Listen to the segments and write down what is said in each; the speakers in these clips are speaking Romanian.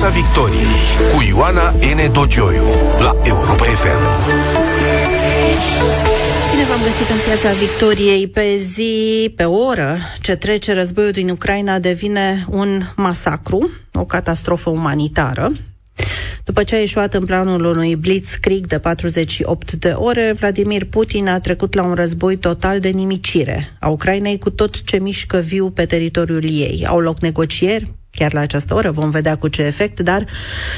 Piața Victoriei cu Ioana N. Dogioiu la Europa FM. Bine v-am găsit în Piața Victoriei. Pe zi, pe oră ce trece războiul din Ucraina devine un masacru, o catastrofă umanitară. După ce a ieșuat în planul unui blitzkrieg de 48 de ore, Vladimir Putin a trecut la un război total de nimicire a Ucrainei cu tot ce mișcă viu pe teritoriul ei. Au loc negocieri, chiar la această oră, vom vedea cu ce efect, dar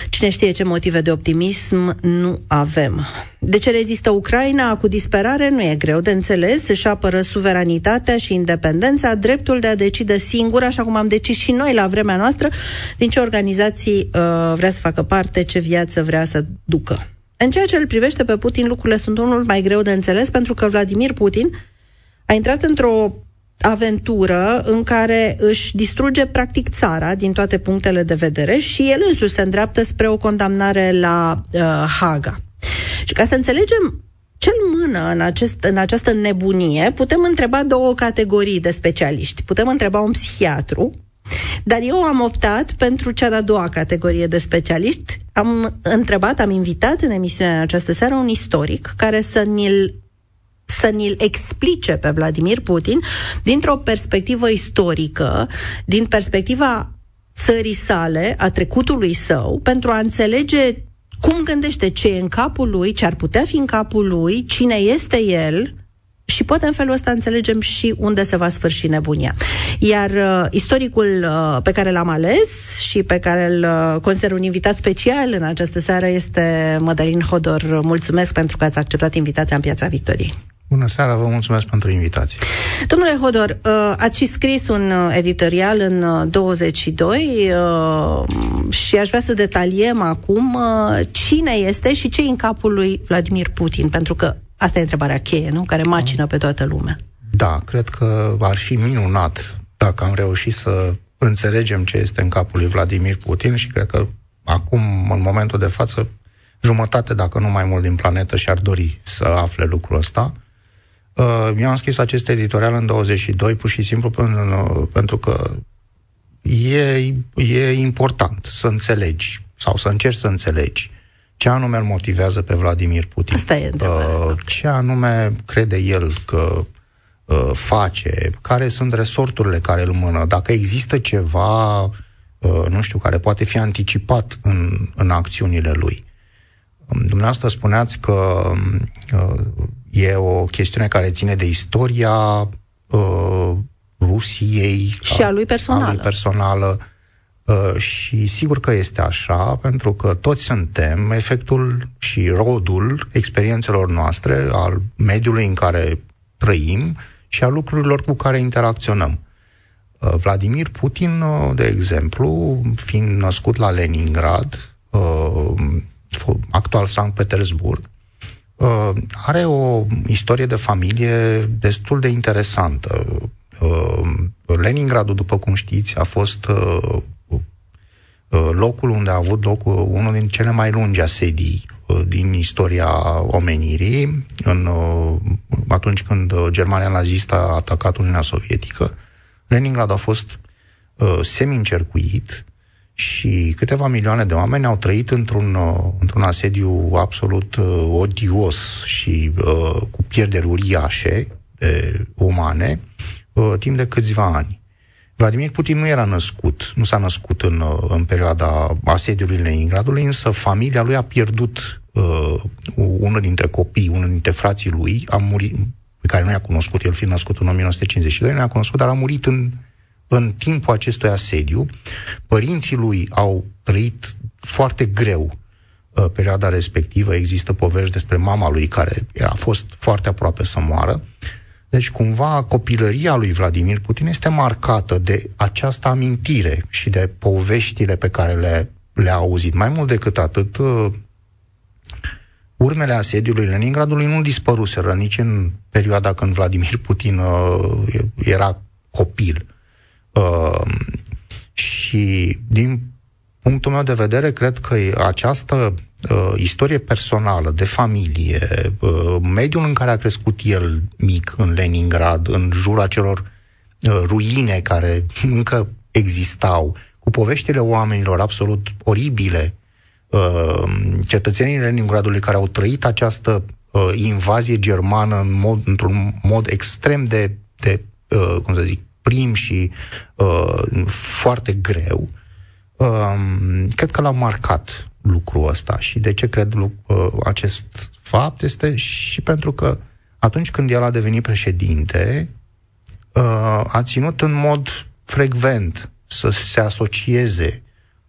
cine știe ce motive de optimism nu avem. De ce rezistă Ucraina cu disperare nu e greu de înțeles, își apără suveranitatea și independența, dreptul de a decide singur, așa cum am decis și noi la vremea noastră, din ce organizații uh, vrea să facă parte, ce viață vrea să ducă. În ceea ce îl privește pe Putin, lucrurile sunt unul mai greu de înțeles, pentru că Vladimir Putin a intrat într-o aventură în care își distruge practic țara din toate punctele de vedere și el însuși se îndreaptă spre o condamnare la uh, Haga. Și ca să înțelegem cel mână în, acest, în această nebunie, putem întreba două categorii de specialiști. Putem întreba un psihiatru, dar eu am optat pentru cea de-a doua categorie de specialiști. Am întrebat, am invitat în emisiunea în această seară un istoric care să ni-l să ni-l explice pe Vladimir Putin dintr-o perspectivă istorică, din perspectiva țării sale, a trecutului său, pentru a înțelege cum gândește ce e în capul lui, ce ar putea fi în capul lui, cine este el și poate în felul ăsta înțelegem și unde se va sfârși nebunia. Iar uh, istoricul uh, pe care l-am ales și pe care îl uh, consider un invitat special în această seară este Mădălin Hodor. Mulțumesc pentru că ați acceptat invitația în Piața Victoriei. Bună seara, vă mulțumesc pentru invitație. Domnule Hodor, uh, ați și scris un uh, editorial în 22 uh, și aș vrea să detaliem acum cine este și ce în capul lui Vladimir Putin, pentru că asta e întrebarea cheie, nu? Care macină pe toată lumea. Da, cred că ar fi minunat dacă am reușit să înțelegem ce este în capul lui Vladimir Putin și cred că acum, în momentul de față, jumătate, dacă nu mai mult, din planetă și-ar dori să afle lucrul ăsta. Uh, eu am scris acest editorial în 22 pur și simplu pentru, pentru că e, e important să înțelegi sau să încerci să înțelegi ce anume îl motivează pe Vladimir Putin. Asta e uh, Ce anume crede el că uh, face, care sunt resorturile care îl mână, dacă există ceva, uh, nu știu, care poate fi anticipat în, în acțiunile lui. Dumneavoastră spuneați că uh, e o chestiune care ține de istoria uh, Rusiei și a lui personală. A lui personală uh, și sigur că este așa, pentru că toți suntem efectul și rodul experiențelor noastre, al mediului în care trăim și a lucrurilor cu care interacționăm. Uh, Vladimir Putin, uh, de exemplu, fiind născut la Leningrad, uh, actual Sankt Petersburg, uh, are o istorie de familie destul de interesantă. Uh, Leningradul, după cum știți, a fost uh, uh, locul unde a avut loc unul din cele mai lungi asedii uh, din istoria omenirii, în, uh, atunci când Germania nazistă a atacat Uniunea Sovietică. Leningrad a fost uh, semi-încercuit, și câteva milioane de oameni au trăit într-un, uh, într-un asediu absolut uh, odios și uh, cu pierderi uriașe de umane uh, timp de câțiva ani. Vladimir Putin nu era născut, nu s-a născut în, uh, în perioada asediului Leningradului, însă familia lui a pierdut uh, unul dintre copii, unul dintre frații lui, a murit, pe care nu i-a cunoscut, el fiind născut în 1952, nu i-a cunoscut, dar a murit în în timpul acestui asediu, părinții lui au trăit foarte greu uh, perioada respectivă. Există povești despre mama lui care a fost foarte aproape să moară. Deci, cumva, copilăria lui Vladimir Putin este marcată de această amintire și de poveștile pe care le, le-a auzit. Mai mult decât atât, uh, urmele asediului Leningradului nu dispăruseră nici în perioada când Vladimir Putin uh, era copil. Uh, și din punctul meu de vedere, cred că această uh, istorie personală, de familie, uh, mediul în care a crescut el mic în Leningrad, în jurul acelor uh, ruine care încă existau, cu cu poveștile oamenilor absolut oribile, uh, cetățenii Leningradului care au trăit această uh, invazie germană în mod, într-un mod extrem de, de uh, cum să zic, prim și uh, foarte greu, uh, cred că l-a marcat lucrul ăsta. Și de ce cred uh, acest fapt este și pentru că atunci când el a devenit președinte, uh, a ținut în mod frecvent să se asocieze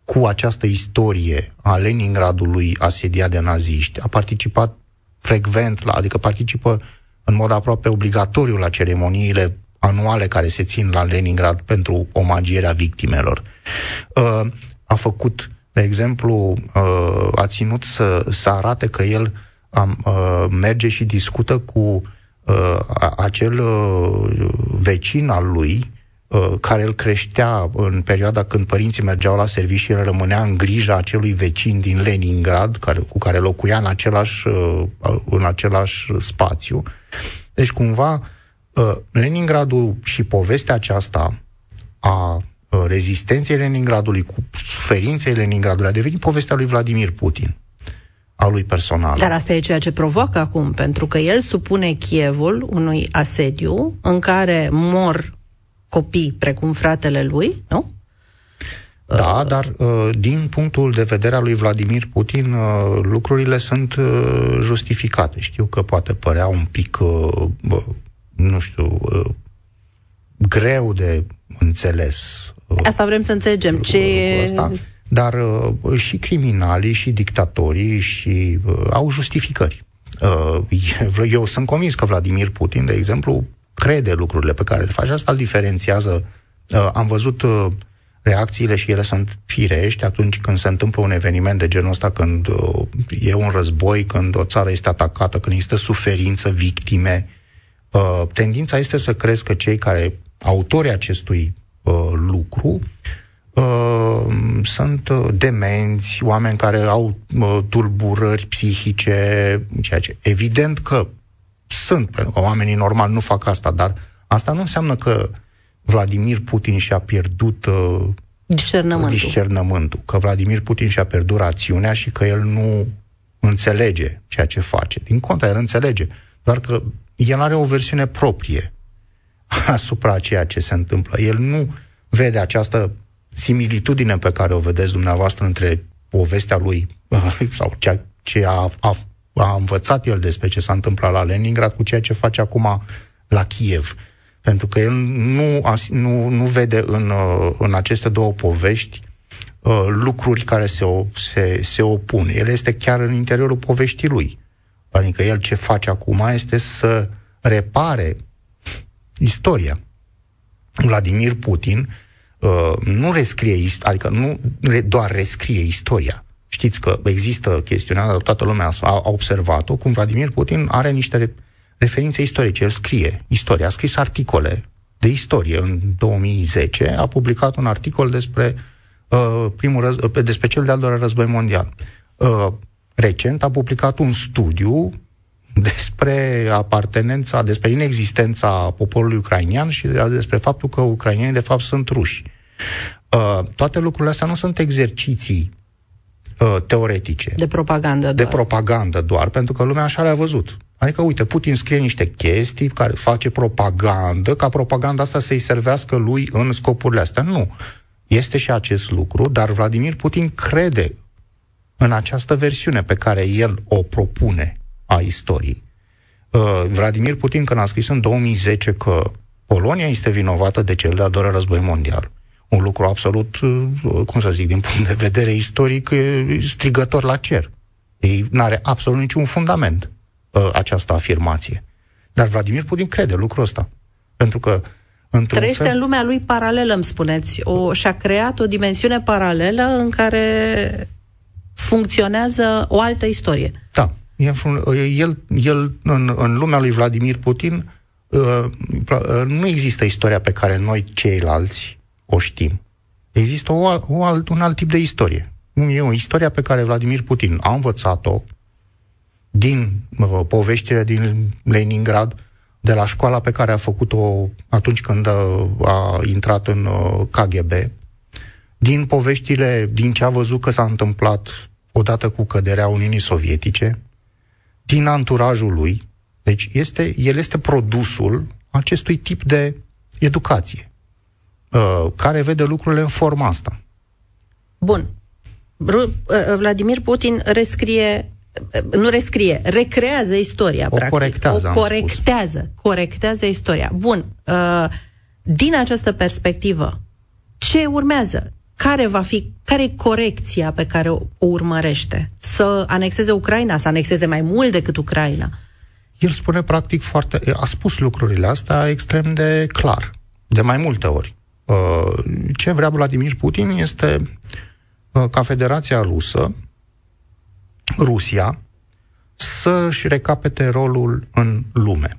cu această istorie a Leningradului asediat de naziști. A participat frecvent, la, adică participă în mod aproape obligatoriu la ceremoniile anuale care se țin la Leningrad pentru omagierea victimelor. Uh, a făcut, de exemplu, uh, a ținut să, să arate că el uh, merge și discută cu acel vecin al lui care îl creștea în perioada când părinții mergeau la serviciu și el rămânea în grija acelui vecin din Leningrad, care, cu care locuia în același, în același spațiu. Deci, cumva, Uh, Leningradul și povestea aceasta a uh, rezistenței Leningradului cu suferinței Leningradului a devenit povestea lui Vladimir Putin a lui personal. Dar asta e ceea ce provoacă acum, pentru că el supune Chievul unui asediu în care mor copii precum fratele lui, nu? Da, uh, dar din punctul de vedere al lui Vladimir Putin, lucrurile sunt justificate. Știu că poate părea un pic nu știu, uh, greu de înțeles. Uh, Asta vrem să înțelegem. Ce... Asta, dar uh, și criminalii și dictatorii și au justificări. Eu sunt convins că Vladimir Putin, de exemplu, crede lucrurile pe care le face. Asta îl diferențiază. Am văzut reacțiile și ele sunt firești atunci când se întâmplă un eveniment de genul ăsta, când e un război, când o țară este atacată, când există suferință, victime, uh, tendința este să crezi că cei care, autorii acestui uh, lucru, uh, sunt uh, demenți, oameni care au uh, tulburări psihice, ceea ce evident că sunt, pentru că oamenii normal nu fac asta, dar asta nu înseamnă că Vladimir Putin și-a pierdut uh, discernământul. discernământul, că Vladimir Putin și-a pierdut rațiunea și că el nu înțelege ceea ce face. Din contra, el înțelege, doar că el are o versiune proprie asupra ceea ce se întâmplă. El nu vede această similitudine pe care o vedeți dumneavoastră între povestea lui sau ceea ce a, a, a învățat el despre ce s-a întâmplat la Leningrad cu ceea ce face acum la Kiev. Pentru că el nu, nu, nu vede în, uh, în aceste două povești uh, lucruri care se, se, se opun. El este chiar în interiorul poveștii lui. Adică el ce face acum este să repare istoria. Vladimir Putin uh, nu rescrie, adică nu doar rescrie istoria. Știți că există chestiunea, toată lumea a, a observat-o, cum Vladimir Putin are niște referințe istorice. El scrie istoria, a scris articole de istorie. În 2010 a publicat un articol despre uh, primul răz- uh, despre cel de-al doilea război mondial. Uh, recent a publicat un studiu despre apartenența, despre inexistența poporului ucrainian și despre faptul că ucrainienii de fapt sunt ruși. Uh, toate lucrurile astea nu sunt exerciții uh, teoretice. De propagandă doar. De propagandă doar, pentru că lumea așa le-a văzut. Adică, uite, Putin scrie niște chestii care face propagandă, ca propaganda asta să-i servească lui în scopurile astea. Nu. Este și acest lucru, dar Vladimir Putin crede în această versiune pe care el o propune a istoriei. Uh, Vladimir Putin, când a scris în 2010 că Polonia este vinovată de cel de-al doilea război mondial, un lucru absolut, uh, cum să zic, din punct de vedere istoric, strigător la cer. Ei nu are absolut niciun fundament uh, această afirmație. Dar Vladimir Putin crede lucrul ăsta. Pentru că Trăiește fel... în lumea lui paralelă, îmi spuneți. O, și-a creat o dimensiune paralelă în care funcționează o altă istorie. Da. El, el în, în lumea lui Vladimir Putin, uh, uh, nu există istoria pe care noi ceilalți o știm. Există o, o alt, un alt tip de istorie. E o istoria pe care Vladimir Putin a învățat-o din uh, poveștile din Leningrad, de la școala pe care a făcut-o atunci când a, uh, a intrat în uh, KGB, din poveștile, din ce a văzut că s-a întâmplat odată cu căderea Uniunii Sovietice, din anturajul lui. Deci este, el este produsul acestui tip de educație, uh, care vede lucrurile în forma asta. Bun. Uh, Vladimir Putin rescrie uh, nu rescrie, recrează istoria, o practic. Corectează, o corectează, corectează istoria. Bun. Din această perspectivă, ce urmează? Care va fi, care e corecția pe care o, o urmărește? Să anexeze Ucraina, să anexeze mai mult decât Ucraina? El spune practic foarte, a spus lucrurile astea extrem de clar, de mai multe ori. Uh, ce vrea Vladimir Putin este uh, ca Federația Rusă, Rusia, să-și recapete rolul în lume.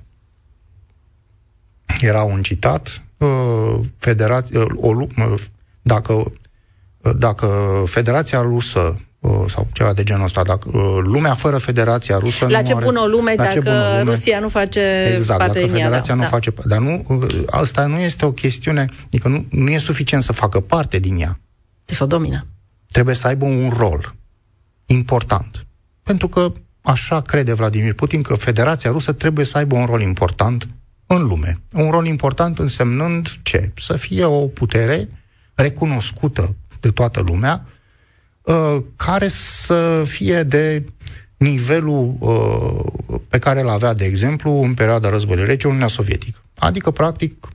Era un citat, uh, federația, o, dacă dacă Federația Rusă uh, sau ceva de genul ăsta, dacă uh, lumea fără Federația Rusă La ce are, bună o lume dacă bună lume, Rusia nu face exact, parte dacă Federația ea, nu da. face dar nu, uh, asta nu este o chestiune, adică nu, nu e suficient să facă parte din ea. Deci o domină. Trebuie să aibă un rol important. Pentru că așa crede Vladimir Putin că Federația Rusă trebuie să aibă un rol important în lume. Un rol important însemnând ce? Să fie o putere recunoscută de toată lumea, uh, care să fie de nivelul uh, pe care îl avea, de exemplu, în perioada războiului rece, Uniunea Sovietică. Adică, practic,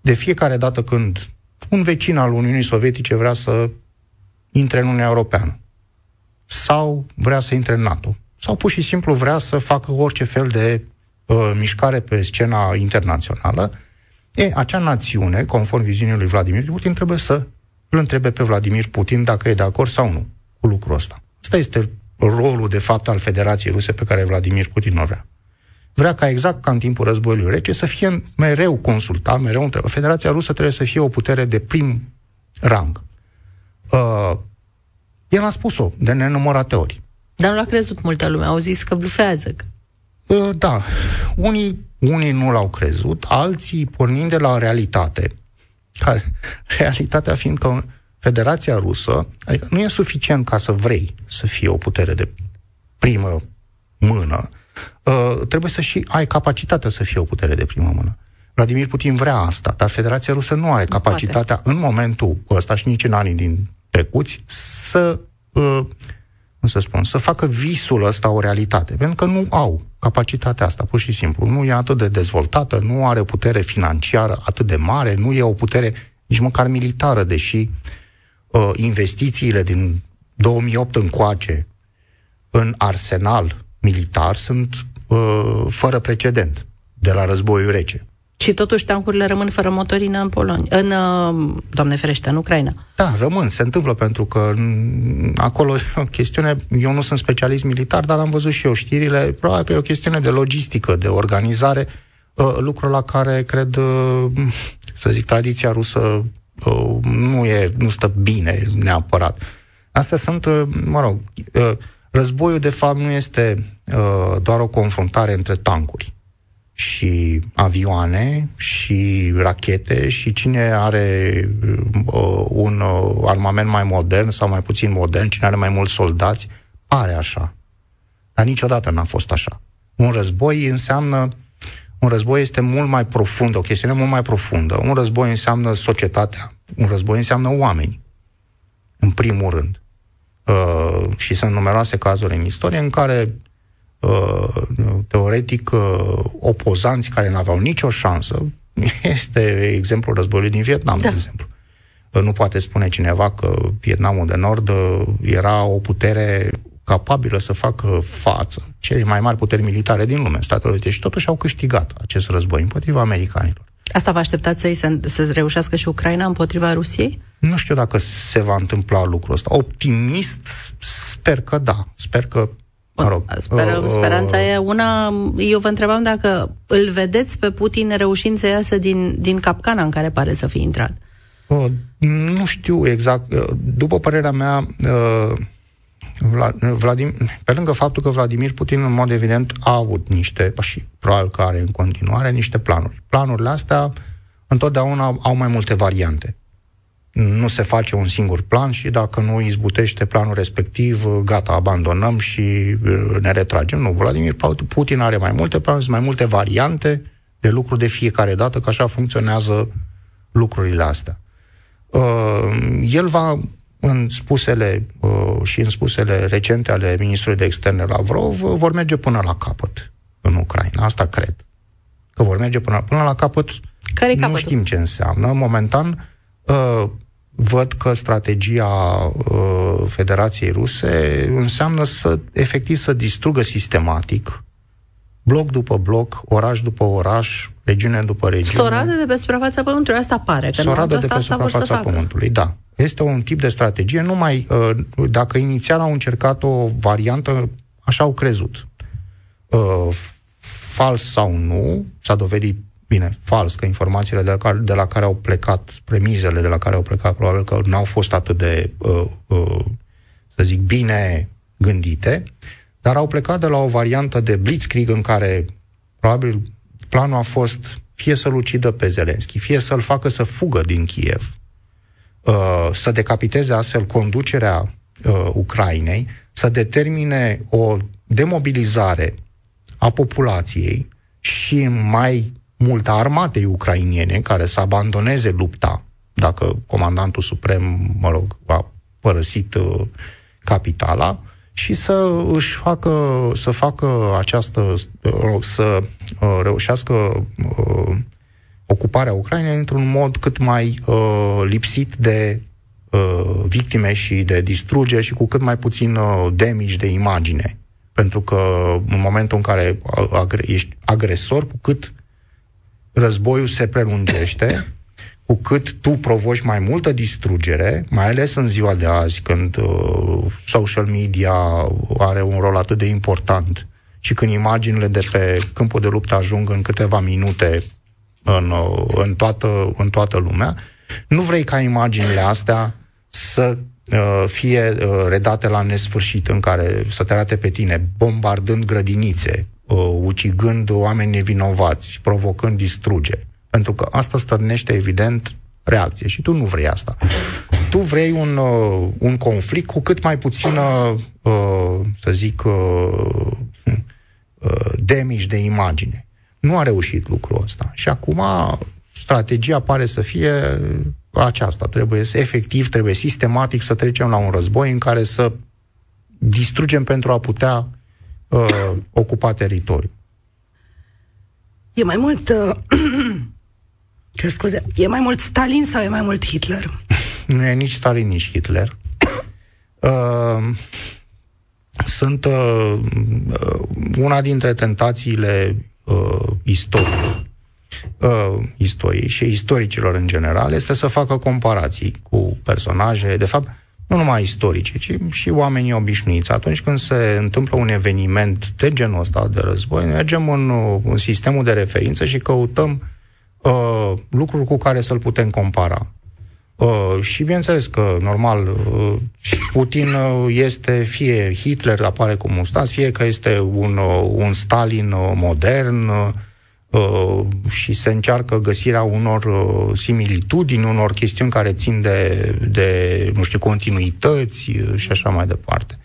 de fiecare dată când un vecin al Uniunii Sovietice vrea să intre în Uniunea Europeană sau vrea să intre în NATO sau pur și simplu vrea să facă orice fel de uh, mișcare pe scena internațională, e, acea națiune, conform viziunii lui Vladimir Putin, trebuie să îl întrebe pe Vladimir Putin dacă e de acord sau nu cu lucrul ăsta. Asta este rolul, de fapt, al Federației Ruse pe care Vladimir Putin o vrea. Vrea ca exact ca în timpul războiului rece să fie mereu consultat, mereu întrebat. Federația Rusă trebuie să fie o putere de prim rang. Uh, el a spus-o de nenumărate ori. Dar nu l-a crezut multă lume, au zis că blufează. Uh, da, unii, unii nu l-au crezut, alții, pornind de la realitate, care, realitatea fiind că Federația Rusă, adică nu e suficient ca să vrei să fie o putere de primă mână, uh, trebuie să și ai capacitatea să fie o putere de primă mână. Vladimir Putin vrea asta, dar Federația Rusă nu are capacitatea Poate. în momentul ăsta și nici în anii din trecuți să, uh, cum să spun, să facă visul ăsta o realitate, pentru că nu au capacitatea asta, pur și simplu. Nu e atât de dezvoltată, nu are putere financiară atât de mare, nu e o putere nici măcar militară, deși uh, investițiile din 2008 încoace în arsenal militar sunt uh, fără precedent de la războiul rece. Și totuși tancurile rămân fără motorină în Polonia, în, uh, doamne ferește, în Ucraina. Da, rămân, se întâmplă pentru că acolo e o chestiune, eu nu sunt specialist militar, dar am văzut și eu știrile, probabil că e o chestiune de logistică, de organizare, uh, lucru la care cred, uh, să zic, tradiția rusă nu e, nu stă bine neapărat. Astea sunt, mă rog, războiul de fapt nu este doar o confruntare între tancuri și avioane și rachete și cine are uh, un uh, armament mai modern sau mai puțin modern, cine are mai mulți soldați, pare așa. Dar niciodată n-a fost așa. Un război înseamnă un război este mult mai profund, o chestiune mult mai profundă. Un război înseamnă societatea. Un război înseamnă oameni. În primul rând. Uh, și sunt numeroase cazuri în istorie în care Uh, teoretic uh, opozanți care nu aveau nicio șansă. Este exemplul războiului din Vietnam, da. de exemplu. Uh, nu poate spune cineva că Vietnamul de Nord era o putere capabilă să facă față cele mai mari puteri militare din lume, Statele Unite, și totuși au câștigat acest război împotriva americanilor. Asta vă așteptați să, să, să reușească și Ucraina împotriva Rusiei? Nu știu dacă se va întâmpla lucrul ăsta. Optimist, sper că da. Sper că Mă rog. Sper, uh, speranța e una... Eu vă întrebam dacă îl vedeți pe Putin reușind să iasă din, din capcana în care pare să fie intrat. Uh, nu știu exact. Uh, după părerea mea, uh, Vladim, pe lângă faptul că Vladimir Putin, în mod evident, a avut niște, și probabil că are în continuare, niște planuri. Planurile astea întotdeauna au mai multe variante. Nu se face un singur plan și dacă nu izbutește planul respectiv, gata, abandonăm și uh, ne retragem. Nu, Vladimir Putin are mai multe planuri, mai multe variante de lucru de fiecare dată, că așa funcționează lucrurile astea. Uh, el va, în spusele uh, și în spusele recente ale ministrului de externe Lavrov, vor merge până la capăt în Ucraina. Asta cred. Că vor merge până, până la capăt. Care nu știm ce înseamnă. Momentan, uh, văd că strategia uh, Federației Ruse înseamnă să, efectiv, să distrugă sistematic, bloc după bloc, oraș după oraș, regiune după regiune. Soradă de pe suprafața Pământului, asta pare. Că Soradă de pe suprafața Pământului, da. Este un tip de strategie, numai uh, dacă inițial au încercat o variantă, așa au crezut. Uh, fals sau nu, s-a dovedit bine, fals, că informațiile de la, care, de la care au plecat, premizele de la care au plecat, probabil că nu au fost atât de, uh, uh, să zic, bine gândite, dar au plecat de la o variantă de blitzkrieg în care probabil planul a fost fie să-l ucidă pe Zelenski, fie să-l facă să fugă din Kiev, uh, să decapiteze astfel conducerea uh, Ucrainei, să determine o demobilizare a populației și mai multă armatei ucrainiene care să abandoneze lupta dacă comandantul suprem, mă rog, a părăsit uh, capitala și să își facă, să facă această, uh, să uh, reușească uh, ocuparea Ucrainei într-un mod cât mai uh, lipsit de uh, victime și de distrugeri și cu cât mai puțin uh, damage de imagine. Pentru că în momentul în care agre- ești agresor, cu cât războiul se prelungește, cu cât tu provoci mai multă distrugere, mai ales în ziua de azi, când uh, social media are un rol atât de important și când imaginile de pe câmpul de luptă ajung în câteva minute în, uh, în, toată, în toată lumea, nu vrei ca imaginile astea să uh, fie uh, redate la nesfârșit, în care să te arate pe tine bombardând grădinițe, uh, ucigând oameni nevinovați, provocând distrugere. Pentru că asta stărnește, evident, reacție. Și tu nu vrei asta. Tu vrei un, uh, un conflict cu cât mai puțină, uh, să zic, uh, uh, damage de imagine. Nu a reușit lucrul ăsta. Și acum strategia pare să fie aceasta. Trebuie să, efectiv, trebuie sistematic să trecem la un război în care să distrugem pentru a putea uh, ocupa teritoriul. E mai mult... Uh, ce scuze, e mai mult Stalin sau e mai mult Hitler? nu e nici Stalin, nici Hitler. Uh, sunt uh, uh, una dintre tentațiile uh, istoriei, uh, istoriei și istoricilor în general este să facă comparații cu personaje. De fapt, nu numai istorice, ci și oamenii obișnuiți. Atunci când se întâmplă un eveniment de genul ăsta de război, mergem în, în sistemul de referință și căutăm uh, lucruri cu care să-l putem compara. Uh, și bineînțeles că, normal, uh, Putin uh, este fie Hitler apare cu mustas, fie că este un, uh, un Stalin uh, modern, uh, Uh, și se încearcă găsirea unor uh, similitudini, unor chestiuni care țin de, de nu știu, continuități uh, și așa mai departe.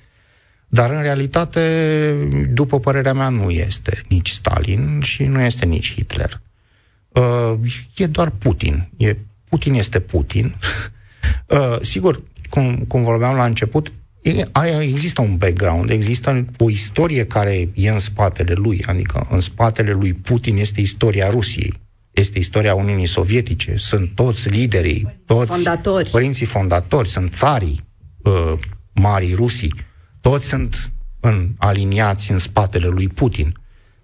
Dar, în realitate, după părerea mea, nu este nici Stalin și nu este nici Hitler. Uh, e doar Putin. E, Putin este Putin. Uh, sigur, cum, cum vorbeam la început, există un background, există o istorie care e în spatele lui, adică în spatele lui Putin este istoria Rusiei, este istoria Uniunii Sovietice, sunt toți liderii, toți fondatori. părinții fondatori, sunt țarii uh, marii Rusii, toți sunt în, aliniați în spatele lui Putin.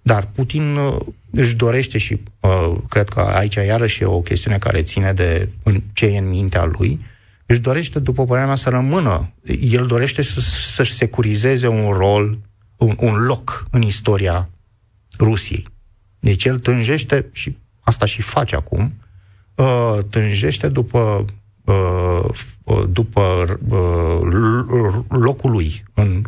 Dar Putin uh, își dorește și uh, cred că aici iarăși e o chestiune care ține de în, ce e în mintea lui, uh, își dorește, după părerea mea, să rămână. El dorește să, să-și securizeze un rol, un, un loc în istoria Rusiei. Deci el tânjește, și asta și face acum, uh, tânjește după, uh, uh după uh, locul lui în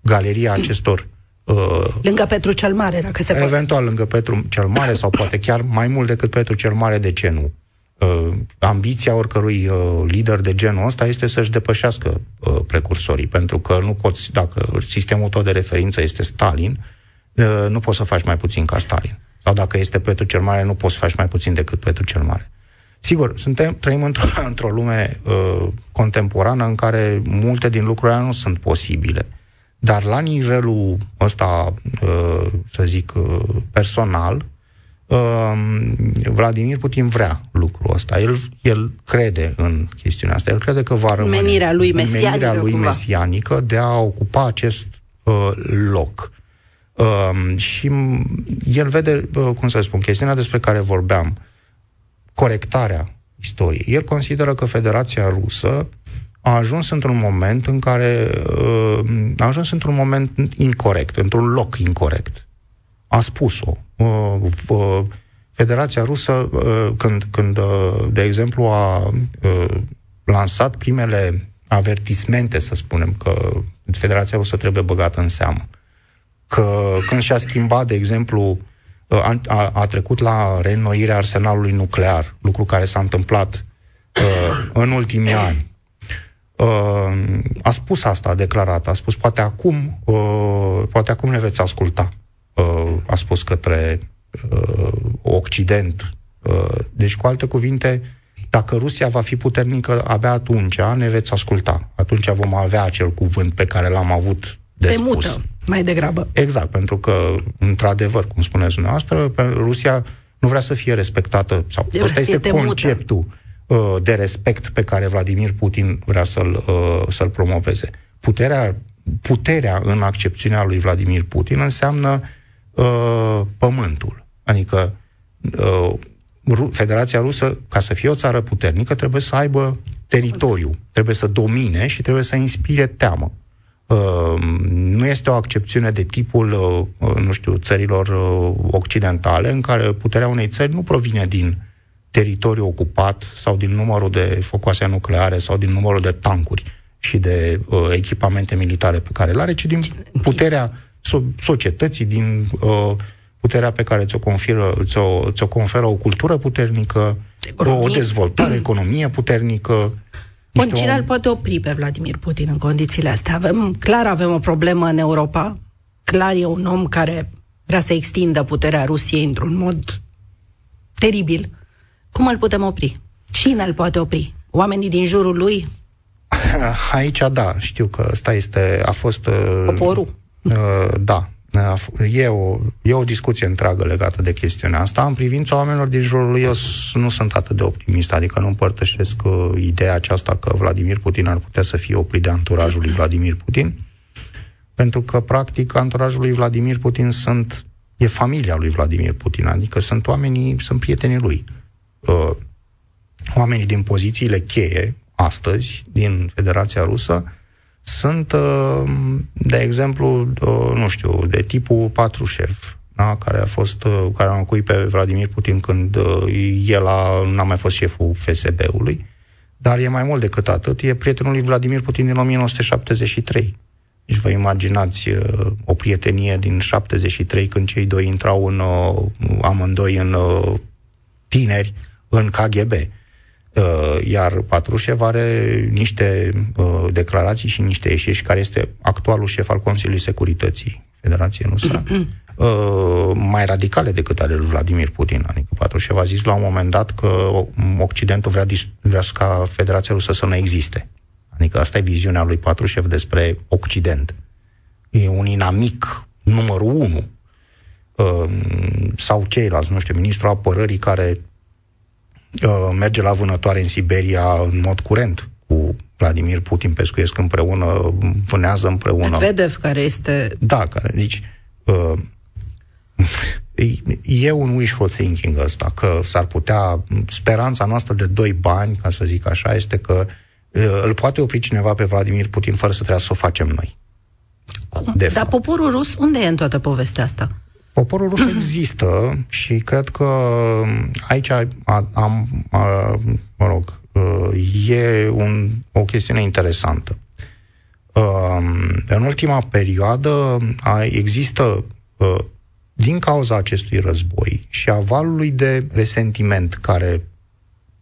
galeria acestor Uh, lângă Petru cel Mare, dacă se poate. Eventual lângă Petru cel Mare sau poate chiar mai mult decât Petru cel Mare, de ce nu? Uh, ambiția oricărui uh, lider de genul ăsta este să-și depășească uh, precursorii, pentru că nu poți, dacă sistemul tău de referință este Stalin, uh, nu poți să faci mai puțin ca Stalin. Sau dacă este Petru cel Mare, nu poți să faci mai puțin decât Petru cel Mare. Sigur, suntem, trăim într-o, într-o lume uh, contemporană în care multe din lucrurile nu sunt posibile. Dar la nivelul ăsta, uh, să zic, uh, personal, uh, Vladimir Putin vrea lucrul ăsta. El, el crede în chestiunea asta. El crede că va rămâne menirea lui mesianică, menirea lui cumva. mesianică de a ocupa acest uh, loc. Uh, și el vede, uh, cum să spun, chestiunea despre care vorbeam, corectarea istoriei. El consideră că Federația Rusă a ajuns într-un moment în care uh, a ajuns într-un moment incorrect, într-un loc incorrect. A spus-o. Uh, uh, Federația Rusă, uh, când, când uh, de exemplu, a uh, lansat primele avertismente, să spunem, că Federația Rusă trebuie băgată în seamă, că când și-a schimbat, de exemplu, a, a, a trecut la reînnoirea arsenalului nuclear, lucru care s-a întâmplat uh, în ultimii ani. Uh, a spus asta, a declarat, a spus poate acum, uh, poate acum ne veți asculta, uh, a spus către uh, Occident. Uh, deci, cu alte cuvinte, dacă Rusia va fi puternică, abia atunci ne veți asculta. Atunci vom avea acel cuvânt pe care l-am avut de Te spus. mută, mai degrabă. Exact, pentru că, într-adevăr, cum spuneți dumneavoastră, pe- Rusia nu vrea să fie respectată, sau Vrea ăsta să fie este temută. conceptul uh, de respect pe care Vladimir Putin vrea să-l, uh, să-l promoveze. Puterea, puterea în accepțiunea lui Vladimir Putin înseamnă uh, pământul. Adică uh, Ru- Federația Rusă, ca să fie o țară puternică, trebuie să aibă teritoriu, trebuie să domine și trebuie să inspire teamă. Uh, nu este o accepțiune de tipul, uh, uh, nu știu, țărilor uh, occidentale, în care puterea unei țări nu provine din teritoriu ocupat sau din numărul de focoase nucleare sau din numărul de tancuri și de uh, echipamente militare pe care le are, ci din puterea so- societății, din uh, puterea pe care ți-o, confiră, ți-o, ți-o conferă o cultură puternică, Economie. o dezvoltare, economie puternică. Bun, niște cine om- îl poate opri pe Vladimir Putin în condițiile astea? Avem, clar avem o problemă în Europa. Clar e un om care vrea să extindă puterea Rusiei într-un mod teribil. Cum îl putem opri? Cine îl poate opri? Oamenii din jurul lui? Aici, da, știu că ăsta este, a fost... uh, Poporul? Uh, da, a f- e o, e o discuție întreagă legată de chestiunea asta. În privința oamenilor din jurul lui, eu s- nu sunt atât de optimist, adică nu împărtășesc uh, ideea aceasta că Vladimir Putin ar putea să fie oprit de anturajul lui Vladimir Putin, pentru că, practic, anturajul lui Vladimir Putin sunt, e familia lui Vladimir Putin, adică sunt oamenii, sunt prietenii lui. Uh, oamenii din pozițiile cheie, astăzi, din Federația Rusă, sunt, uh, de exemplu, uh, nu știu, de tipul Patrușev, da? care a fost, uh, care a înlocuit pe Vladimir Putin când uh, el a, n-a mai fost șeful FSB-ului, dar e mai mult decât atât, e prietenul lui Vladimir Putin din 1973. Deci vă imaginați uh, o prietenie din 73 când cei doi intrau în, uh, amândoi în uh, tineri în KGB. Uh, iar Patrușev are niște uh, declarații și niște ieșiri, care este actualul șef al Consiliului Securității Federației Rusă, uh, mai radicale decât ale lui Vladimir Putin. Adică Patrușev a zis la un moment dat că Occidentul vrea, dis- vrea ca Federația Rusă să nu existe. Adică asta e viziunea lui Patrușev despre Occident. E un inamic numărul unu. Uh, sau ceilalți, nu știu, ministrul apărării care uh, merge la vânătoare în Siberia în mod curent cu Vladimir Putin, pescuiesc împreună, vânează împreună. Medvedev, care este... Da, care, deci uh, e- e un wishful thinking ăsta, că s-ar putea, speranța noastră de doi bani, ca să zic așa, este că uh, îl poate opri cineva pe Vladimir Putin fără să trebuia să o facem noi. Cum? De Dar fapt. poporul rus, unde e în toată povestea asta? Poporul rus există și cred că aici a- am, a, mă rog, uh, e un, o chestiune interesantă. Um, În ultima perioadă a, există, uh, din cauza acestui război și a valului de resentiment care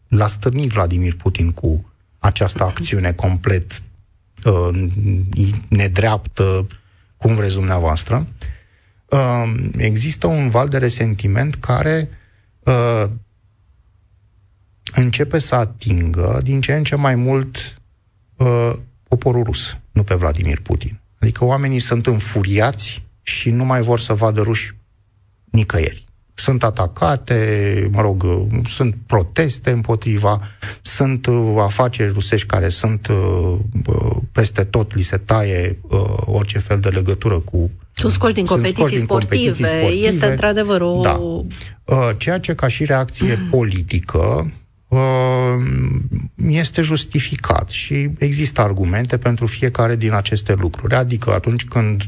l-a stârnit Vladimir Putin cu această acțiune complet uh, nedreaptă, cum vreți dumneavoastră, uh, există un val de resentiment care uh, începe să atingă din ce în ce mai mult uh, poporul rus, nu pe Vladimir Putin. Adică oamenii sunt înfuriați și nu mai vor să vadă ruși nicăieri. Sunt atacate, mă rog, sunt proteste împotriva, sunt uh, afaceri rusești care sunt uh, uh, peste tot, li se taie uh, orice fel de legătură cu sunt scoși din competiții, scoși din sportive. competiții sportive. Este într-adevăr o... Da. Uh, ceea ce ca și reacție mm. politică uh, este justificat și există argumente pentru fiecare din aceste lucruri. Adică atunci când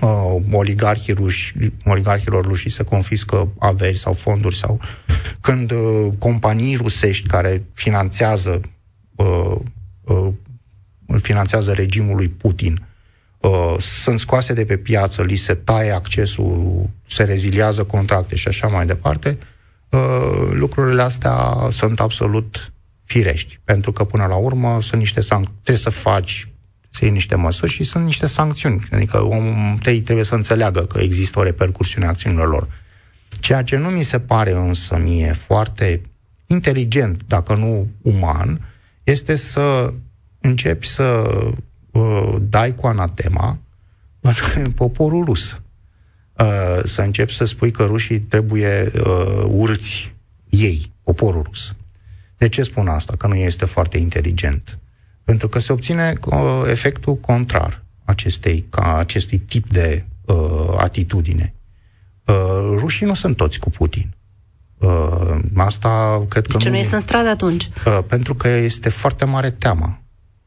uh, oligarhii ruși, oligarhilor ruși se confiscă averi sau fonduri sau când uh, companii rusești care finanțează uh, uh, finanțează regimul lui Putin uh, sunt scoase de pe piață, li se taie accesul, se reziliază contracte și așa mai departe, uh, lucrurile astea sunt absolut firești, pentru că până la urmă sunt niște sancțiuni, trebuie să faci să iei niște măsuri și sunt niște sancțiuni. Adică omul tăi trebuie să înțeleagă că există o repercursiune a acțiunilor lor. Ceea ce nu mi se pare însă mie foarte inteligent, dacă nu uman, este să începi să uh, dai cu anatema în poporul rus. Uh, să începi să spui că rușii trebuie uh, urți ei, poporul rus. De ce spun asta? Că nu este foarte inteligent. Pentru că se obține uh, efectul contrar acestei, ca acestui tip de uh, atitudine. Uh, rușii nu sunt toți cu Putin. Uh, asta cred de că ce nu, nu este în stradă atunci? Uh, pentru că este foarte mare teamă.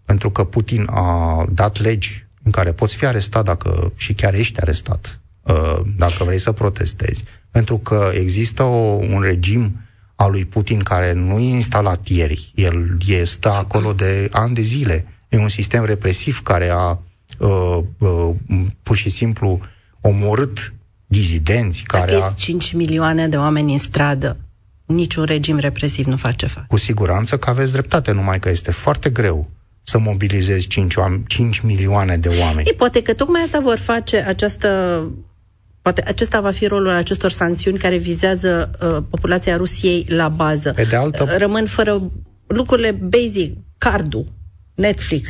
Pentru că Putin a dat legi în care poți fi arestat dacă și chiar ești arestat, uh, dacă vrei să protestezi. Pentru că există o, un regim a lui Putin, care nu e instalat ieri, el este acolo de ani de zile. E un sistem represiv care a uh, uh, pur și simplu omorât dizidenți. Care Dacă a... 5 milioane de oameni în stradă, niciun regim represiv nu face față. Cu siguranță că aveți dreptate, numai că este foarte greu să mobilizezi 5, 5 milioane de oameni. Ei, poate că tocmai asta vor face această Poate acesta va fi rolul acestor sancțiuni care vizează uh, populația Rusiei la bază. Pe de altă... Uh, rămân fără lucrurile basic, cardul, Netflix,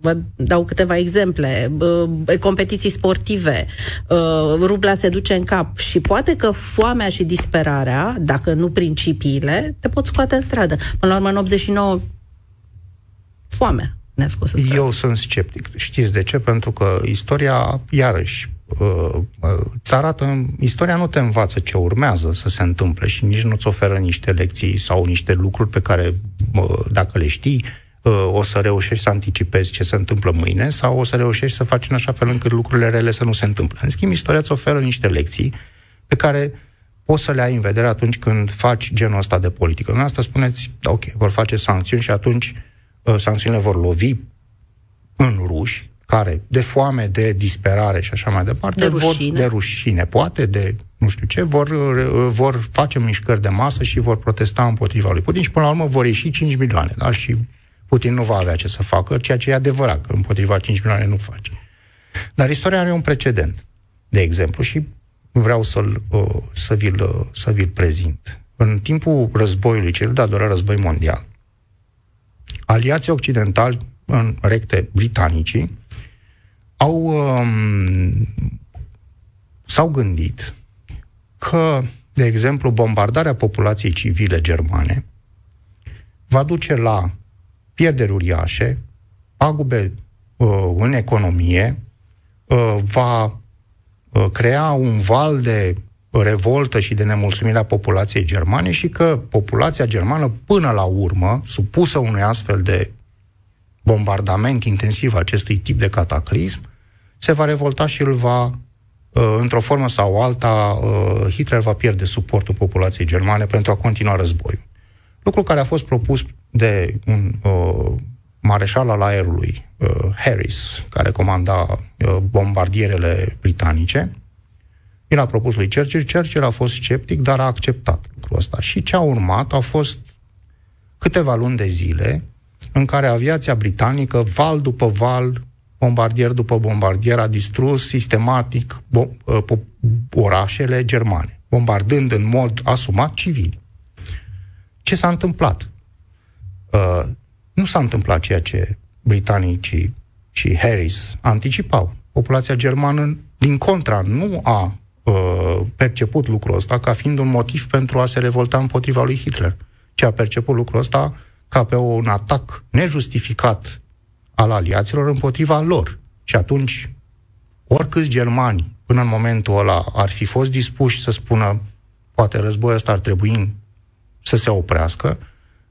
vă dau câteva exemple, uh, competiții sportive, uh, rubla se duce în cap și poate că foamea și disperarea, dacă nu principiile, te pot scoate în stradă. Până la urmă, în 89, foamea ne-a scos în stradă. Eu sunt sceptic. Știți de ce? Pentru că istoria, iarăși, Uh, uh, îți arată, istoria nu te învață ce urmează să se întâmple și nici nu-ți oferă niște lecții sau niște lucruri pe care, dacă le știi, uh, o să reușești să anticipezi ce se întâmplă mâine sau o să reușești să faci în așa fel încât lucrurile rele să nu se întâmple. În schimb, istoria îți oferă niște lecții pe care poți să le ai în vedere atunci când faci genul ăsta de politică. În asta spuneți, ok, vor face sancțiuni și atunci sancțiunile vor lovi în ruși, care, de foame, de disperare și așa mai departe, de rușine, vor, de rușine poate, de nu știu ce, vor, vor face mișcări de masă și vor protesta împotriva lui Putin și până la urmă vor ieși 5 milioane, da? Și Putin nu va avea ce să facă, ceea ce e adevărat, că împotriva 5 milioane nu face. Dar istoria are un precedent, de exemplu, și vreau să-l, uh, să, vi-l, uh, să vi-l prezint. În timpul războiului, cel de-al doilea război mondial, aliații occidentali, în recte britanicii, au um, s-au gândit că, de exemplu, bombardarea populației civile germane va duce la pierderi uriașe, pagube uh, în economie, uh, va uh, crea un val de revoltă și de nemulțumire a populației germane și că populația germană, până la urmă, supusă unui astfel de bombardament intensiv acestui tip de cataclism, se va revolta și îl va, uh, într-o formă sau alta, uh, Hitler va pierde suportul populației germane pentru a continua războiul. Lucru care a fost propus de un uh, mareșal al aerului, uh, Harris, care comanda uh, bombardierele britanice. El a propus lui Churchill, Churchill a fost sceptic, dar a acceptat lucrul ăsta. Și ce a urmat a fost câteva luni de zile în care aviația britanică, val după val, bombardier după bombardier, a distrus sistematic bo- uh, orașele germane, bombardând în mod asumat civili. Ce s-a întâmplat? Uh, nu s-a întâmplat ceea ce britanicii și Harris anticipau. Populația germană, din contra, nu a uh, perceput lucrul ăsta ca fiind un motiv pentru a se revolta împotriva lui Hitler, ci a perceput lucrul ăsta ca pe un atac nejustificat al aliaților împotriva lor. Și atunci, oricâți germani, până în momentul ăla, ar fi fost dispuși să spună poate războiul ăsta ar trebui să se oprească,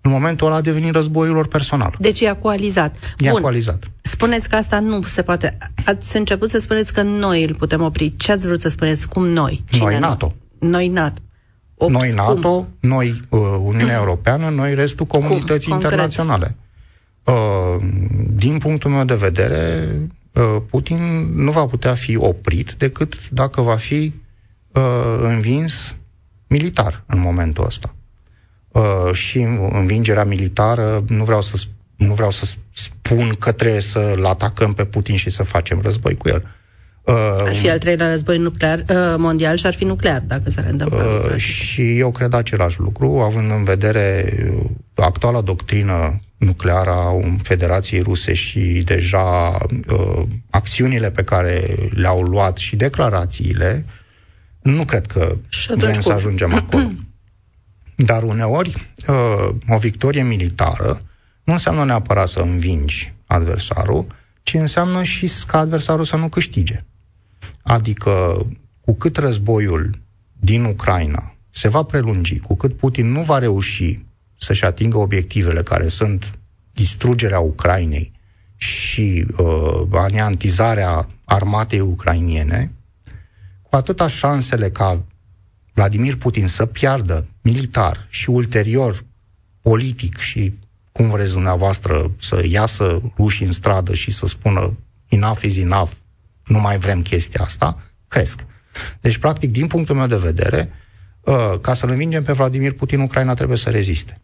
în momentul ăla a devenit războiul lor personal. Deci e coalizat. E Bun. coalizat. Spuneți că asta nu se poate. Ați început să spuneți că noi îl putem opri. Ce ați vrut să spuneți? Cum noi? Cine noi NATO. Noi NATO. Ops, noi NATO, cum? noi uh, Uniunea Europeană, noi restul comunității cum? internaționale. Uh, din punctul meu de vedere, uh, Putin nu va putea fi oprit decât dacă va fi uh, învins militar în momentul ăsta. Uh, și învingerea militară, nu vreau să nu vreau să spun că trebuie să-l atacăm pe Putin și să facem război cu el. Uh, ar fi al treilea război nuclear, uh, mondial și ar fi nuclear, dacă s-ar întâmpla. Uh, și eu cred același lucru, având în vedere uh, actuala doctrină nucleară a Federației Ruse și deja uh, acțiunile pe care le-au luat și declarațiile, nu cred că vrem cum? să ajungem acolo. Dar uneori, uh, o victorie militară nu înseamnă neapărat să învingi adversarul, ci înseamnă și ca adversarul să nu câștige. Adică, cu cât războiul din Ucraina se va prelungi, cu cât Putin nu va reuși să-și atingă obiectivele care sunt distrugerea Ucrainei și uh, aneantizarea armatei ucrainiene, cu atâta șansele ca Vladimir Putin să piardă militar și ulterior politic și cum vreți dumneavoastră să iasă rușii în stradă și să spună enough is enough, nu mai vrem chestia asta, cresc. Deci, practic, din punctul meu de vedere, uh, ca să-l învingem pe Vladimir Putin, Ucraina trebuie să reziste.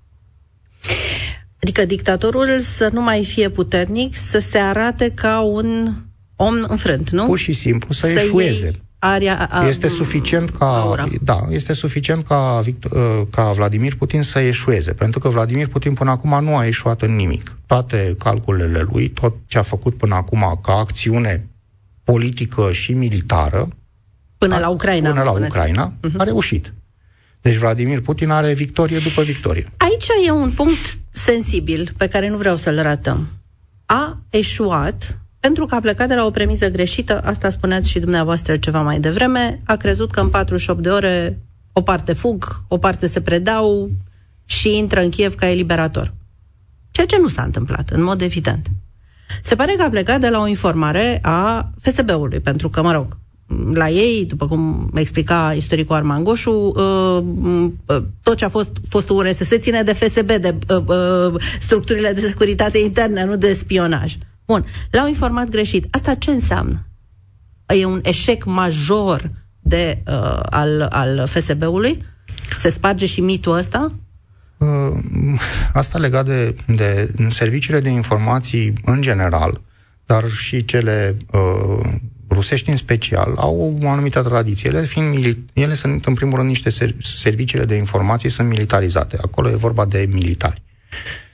Adică dictatorul să nu mai fie puternic, să se arate ca un om înfrânt, nu? Pur și simplu să, să eșueze. Iei aria, a, este suficient ca aura. da, este suficient ca, uh, ca Vladimir Putin să eșueze, pentru că Vladimir Putin până acum nu a eșuat în nimic. Toate calculele lui, tot ce a făcut până acum ca acțiune politică și militară până a, la Ucraina, până la Ucraina uh-huh. a reușit. Deci Vladimir Putin are victorie după victorie. Aici e un punct sensibil pe care nu vreau să-l ratăm. A eșuat pentru că a plecat de la o premisă greșită, asta spuneați și dumneavoastră ceva mai devreme, a crezut că în 48 de ore o parte fug, o parte se predau și intră în Kiev ca eliberator. Ceea ce nu s-a întâmplat, în mod evident. Se pare că a plecat de la o informare a FSB-ului, pentru că, mă rog, la ei, după cum explica istoricul Arman Goșu, uh, uh, tot ce a fost fost URSS ține de FSB, de uh, structurile de securitate interne, nu de spionaj. Bun, l-au informat greșit. Asta ce înseamnă? E un eșec major de, uh, al, al FSB-ului? Se sparge și mitul ăsta? Uh, asta legat de, de serviciile de informații în general, dar și cele uh, rusești în special, au o anumită tradiție. Ele, fiind mili- ele sunt, în primul rând, niște ser- serviciile de informații sunt militarizate. Acolo e vorba de militari. Uh,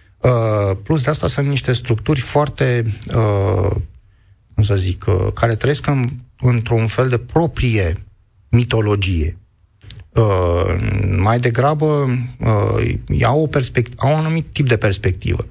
plus de asta sunt niște structuri foarte, uh, cum să zic, uh, care trăiesc în, într-un fel de proprie mitologie. Uh, mai degrabă uh, au, o perspect- au un anumit tip de perspectivă.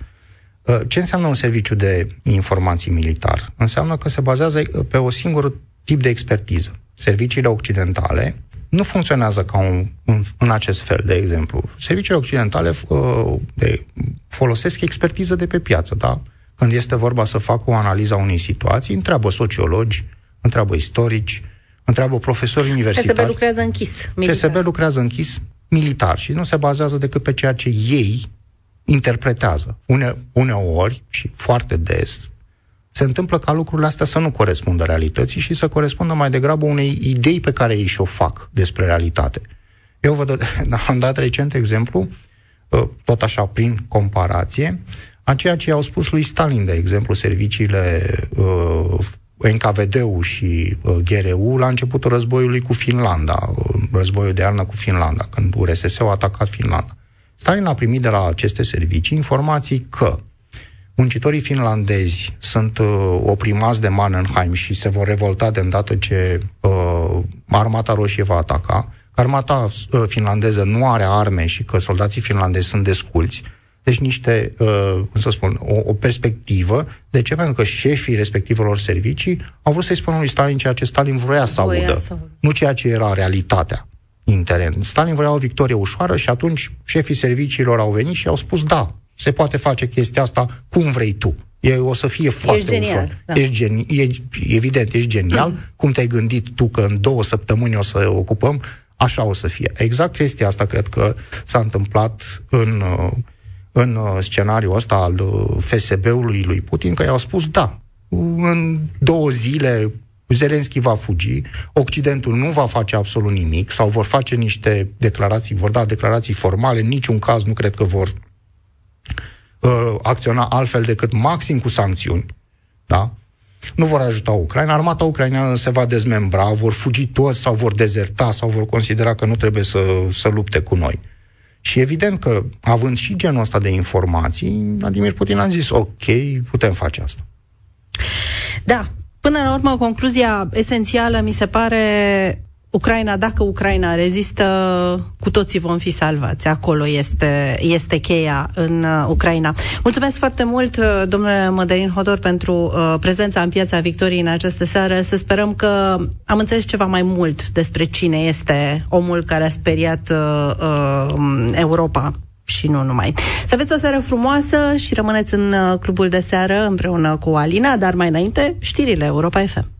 Uh, ce înseamnă un serviciu de informații militar? Înseamnă că se bazează pe o singură tip de expertiză. Serviciile occidentale nu funcționează ca un, un, în acest fel, de exemplu. Serviciile occidentale uh, de, folosesc expertiză de pe piață, da? Când este vorba să facă o analiză a unei situații, întreabă sociologi, întreabă istorici, întreabă profesori universitari. FSB lucrează închis. Militar. FSB lucrează închis militar și nu se bazează decât pe ceea ce ei interpretează. Une, uneori și foarte des se întâmplă ca lucrurile astea să nu corespundă realității și să corespundă mai degrabă unei idei pe care ei și-o fac despre realitate. Eu vă dă, am dat recent exemplu uh, tot așa prin comparație, a ceea ce au spus lui Stalin, de exemplu, serviciile uh, NKVD-ul și uh, GRU la începutul războiului cu Finlanda, uh, războiul de iarnă cu Finlanda, când URSS-ul a atacat Finlanda. Stalin a primit de la aceste servicii informații că muncitorii finlandezi sunt uh, oprimați de Mannheim și se vor revolta de îndată ce uh, armata roșie va ataca, că armata uh, finlandeză nu are arme și că soldații finlandezi sunt desculți, deci niște, uh, cum să spun, o, o perspectivă. De ce? Pentru că șefii respectivelor servicii au vrut să-i spună lui Stalin ceea ce Stalin vrea să audă, să... nu ceea ce era realitatea în teren. Stalin vrea o victorie ușoară și atunci șefii serviciilor au venit și au spus da, se poate face chestia asta cum vrei tu. E, o să fie foarte ești genial, ușor. Da. Ești geni, e, evident, ești genial. Mm. Cum te-ai gândit tu că în două săptămâni o să ocupăm, așa o să fie. Exact chestia asta cred că s-a întâmplat în, în scenariul ăsta al FSB-ului lui Putin, că i-au spus da, în două zile Zelenski va fugi, Occidentul nu va face absolut nimic sau vor face niște declarații, vor da declarații formale, în niciun caz nu cred că vor uh, acționa altfel decât maxim cu sancțiuni, da? Nu vor ajuta Ucraina, armata ucraineană se va dezmembra, vor fugi toți sau vor dezerta sau vor considera că nu trebuie să, să lupte cu noi. Și evident că, având și genul ăsta de informații, Vladimir Putin a zis, ok, putem face asta. Da, Până la urmă, concluzia esențială mi se pare Ucraina, dacă Ucraina rezistă, cu toții vom fi salvați. Acolo este, este cheia în uh, Ucraina. Mulțumesc foarte mult, uh, domnule Mădărin Hodor, pentru uh, prezența în piața Victoriei în această seară. Să sperăm că am înțeles ceva mai mult despre cine este omul care a speriat uh, uh, Europa și nu numai. Să aveți o seară frumoasă și rămâneți în uh, clubul de seară împreună cu Alina, dar mai înainte, știrile Europa FM.